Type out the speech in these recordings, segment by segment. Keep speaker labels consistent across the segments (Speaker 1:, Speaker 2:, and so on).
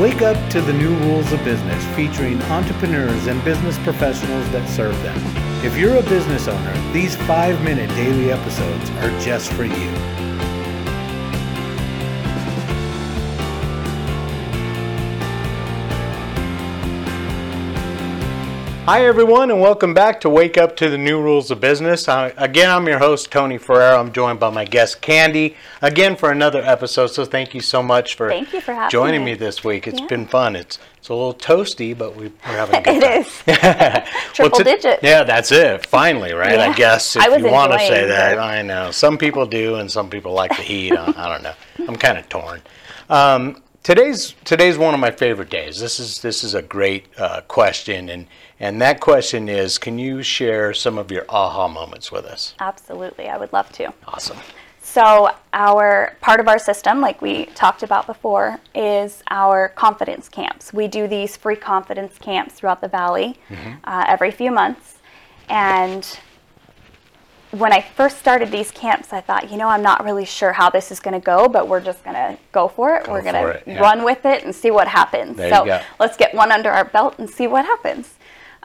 Speaker 1: Wake up to the new rules of business featuring entrepreneurs and business professionals that serve them. If you're a business owner, these five minute daily episodes are just for you. Hi, everyone, and welcome back to Wake Up to the New Rules of Business. Uh, again, I'm your host, Tony Ferriera. I'm joined by my guest, Candy, again for another episode. So, thank you so much for,
Speaker 2: Thank you for
Speaker 1: joining
Speaker 2: me.
Speaker 1: me this week. It's
Speaker 2: Yeah.
Speaker 1: been fun. It's it's a little toasty, but we, we're having a good
Speaker 2: It
Speaker 1: time.
Speaker 2: is.
Speaker 1: Well,
Speaker 2: Triple
Speaker 1: to-
Speaker 2: digits.
Speaker 1: Yeah, that's it. Finally, right? I guess if
Speaker 2: I
Speaker 1: you want to say that,
Speaker 2: it.
Speaker 1: I know some people do, and some people like the heat. I, I don't know. I'm kind of torn. Um, today's today's one of my favorite days. This is this is a great uh, question, and and that question is, can you share some of your aha moments with us?
Speaker 2: Absolutely, I would love to.
Speaker 1: Awesome.
Speaker 2: So, our part of our system, like we talked about before, is our confidence camps. We do these free confidence camps throughout the valley uh, every few months. And when I first started these camps, I thought, you know, I'm not really sure how this is going to go, but we're just going to go for it.
Speaker 1: Go
Speaker 2: we're going to
Speaker 1: yeah.
Speaker 2: run with it and see what happens.
Speaker 1: There you
Speaker 2: so,
Speaker 1: go.
Speaker 2: let's get one under our belt and see what happens.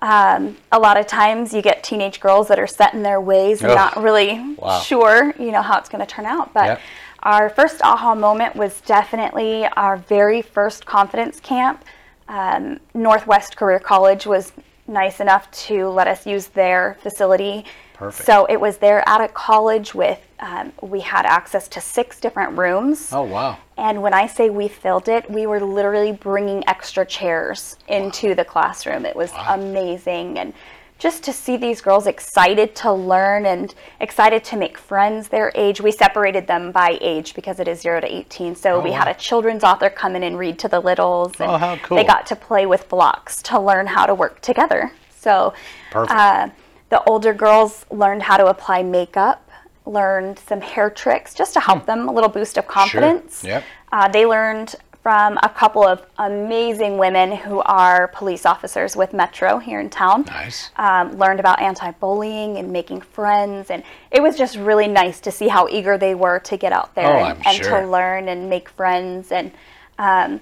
Speaker 2: Um, a lot of times you get teenage girls that are set in their ways and
Speaker 1: Ugh.
Speaker 2: not really
Speaker 1: Wow.
Speaker 2: sure, you know, how it's going to turn out. But
Speaker 1: Yep.
Speaker 2: our first aha moment was definitely our very first confidence camp. Um, Northwest Career College was nice enough to let us use their facility.
Speaker 1: Perfect.
Speaker 2: So it was there at a college with, um, we had access to six different rooms.
Speaker 1: Oh wow.
Speaker 2: And when I say we filled it, we were literally bringing extra chairs into the classroom. It was amazing. And just to see these girls excited to learn and excited to make friends their age. We separated them by age because it is 0 to 18. So we had a children's author come in and read to the littles. And
Speaker 1: Oh, how cool.
Speaker 2: They got to play with blocks to learn how to work together. So
Speaker 1: Perfect.
Speaker 2: uh, the older girls learned how to apply makeup, learned some hair tricks just to help them, a little boost of confidence.
Speaker 1: Yep.
Speaker 2: Uh, they learned from a couple of amazing women who are police officers with Metro here in town.
Speaker 1: Nice.
Speaker 2: Um, learned about anti-bullying and making friends, and it was just really nice to see how eager they were to get out there
Speaker 1: Oh,
Speaker 2: and, and
Speaker 1: sure.
Speaker 2: to learn and make friends. And um,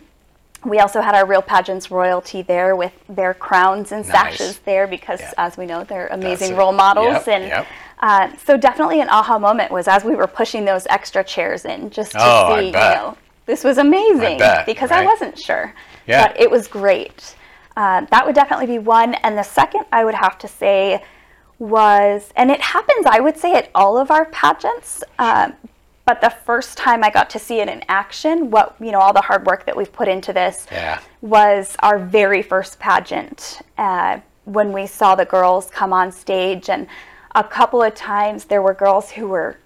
Speaker 2: we also had our real pageants royalty there with their crowns and
Speaker 1: Nice.
Speaker 2: sashes there because, as we know, they're amazing role models.
Speaker 1: Yep,
Speaker 2: and
Speaker 1: yep.
Speaker 2: uh, so definitely an aha moment was as we were pushing those extra chairs in, just to
Speaker 1: Oh, I
Speaker 2: see, you know, this was amazing
Speaker 1: bet,
Speaker 2: because
Speaker 1: right?
Speaker 2: I wasn't sure,
Speaker 1: Yeah.
Speaker 2: but it was great. Uh, that would definitely be one, and the second I would have to say was, and it happens, I would say, at all of our pageants. Um, but the first time I got to see it in action, what you know, all the hard work that we've put into this,
Speaker 1: Yeah.
Speaker 2: was our very first pageant uh, when we saw the girls come on stage and a couple of times there were girls who were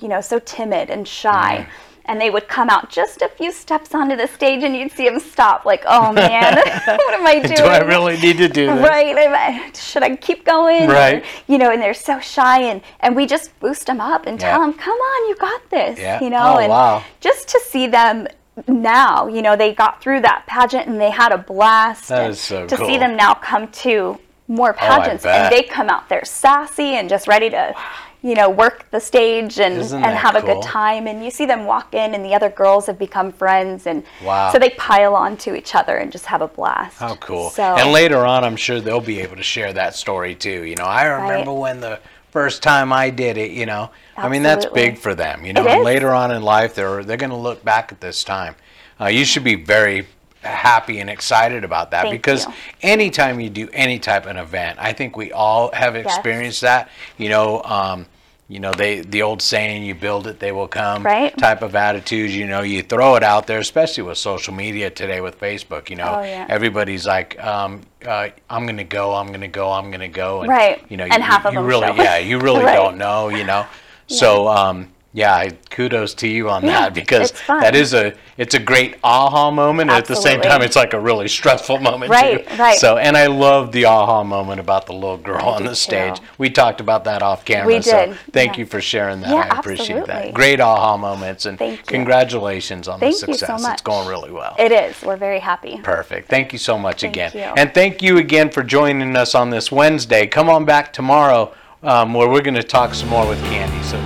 Speaker 2: you know so timid and shy
Speaker 1: Mm.
Speaker 2: And they would come out just a few steps onto the stage and you'd see them stop like oh man what am i doing
Speaker 1: Do I really need to do this?
Speaker 2: right am I, uh, should i keep going
Speaker 1: Right.
Speaker 2: You know and they're so shy and and we just boost them up and tell them come on you got this
Speaker 1: Yeah.
Speaker 2: you know
Speaker 1: Oh,
Speaker 2: and
Speaker 1: wow.
Speaker 2: just to see them now you know they got through that pageant and they had a blast
Speaker 1: That is so
Speaker 2: to
Speaker 1: cool.
Speaker 2: see them now come to more pageants
Speaker 1: bet.
Speaker 2: and they come out there sassy and just ready to you know work the stage and
Speaker 1: Isn't
Speaker 2: and have a good time and you see them walk in and the other girls have become friends and
Speaker 1: Wow.
Speaker 2: so they pile on to each other and just have a blast
Speaker 1: How cool.
Speaker 2: so
Speaker 1: and later on, I'm sure they'll be able to share that story too. You know, I remember when the first time I did it, you know, I mean, that's big for them, you know, later on in life, they're, they're going to look back at this time. Uh, you should be very happy and excited about that
Speaker 2: Thank
Speaker 1: because
Speaker 2: you.
Speaker 1: anytime you do any type of event, I think we all have experienced that. You know, um, you know, they the old saying, "You build it, they will come."
Speaker 2: Right.
Speaker 1: Type of attitude You know, you throw it out there, especially with social media today with Facebook. You know,
Speaker 2: Oh, yeah.
Speaker 1: everybody's like, um, uh, "I'm gonna go, I'm gonna go, I'm gonna go," and,
Speaker 2: Right.
Speaker 1: You know,
Speaker 2: And
Speaker 1: you,
Speaker 2: half of
Speaker 1: you
Speaker 2: them
Speaker 1: really,
Speaker 2: show.
Speaker 1: yeah, you really
Speaker 2: Right.
Speaker 1: don't know. You know, so um, yeah, I- kudos to you on
Speaker 2: Yeah,
Speaker 1: that because
Speaker 2: it's fun.
Speaker 1: that is a it's a great aha moment. and At the same
Speaker 2: Absolutely.
Speaker 1: time, it's like a really stressful moment
Speaker 2: Right,
Speaker 1: too.
Speaker 2: right.
Speaker 1: So, and I love the aha moment about the little girl on
Speaker 2: do
Speaker 1: the stage.
Speaker 2: too.
Speaker 1: We talked about that off camera.
Speaker 2: We
Speaker 1: So
Speaker 2: did,
Speaker 1: thank
Speaker 2: yeah.
Speaker 1: you for sharing that.
Speaker 2: Yeah,
Speaker 1: I appreciate
Speaker 2: absolutely.
Speaker 1: that. Great aha moments and
Speaker 2: Thank you.
Speaker 1: congratulations on
Speaker 2: Thank
Speaker 1: the
Speaker 2: you so
Speaker 1: success. It's
Speaker 2: much.
Speaker 1: going really well.
Speaker 2: it is we're very happy
Speaker 1: Perfect. Thank you so much
Speaker 2: Thank
Speaker 1: again.
Speaker 2: you.
Speaker 1: And thank you again for joining us on this Wednesday. Come on back tomorrow um, where we're going to talk some more with Candy. So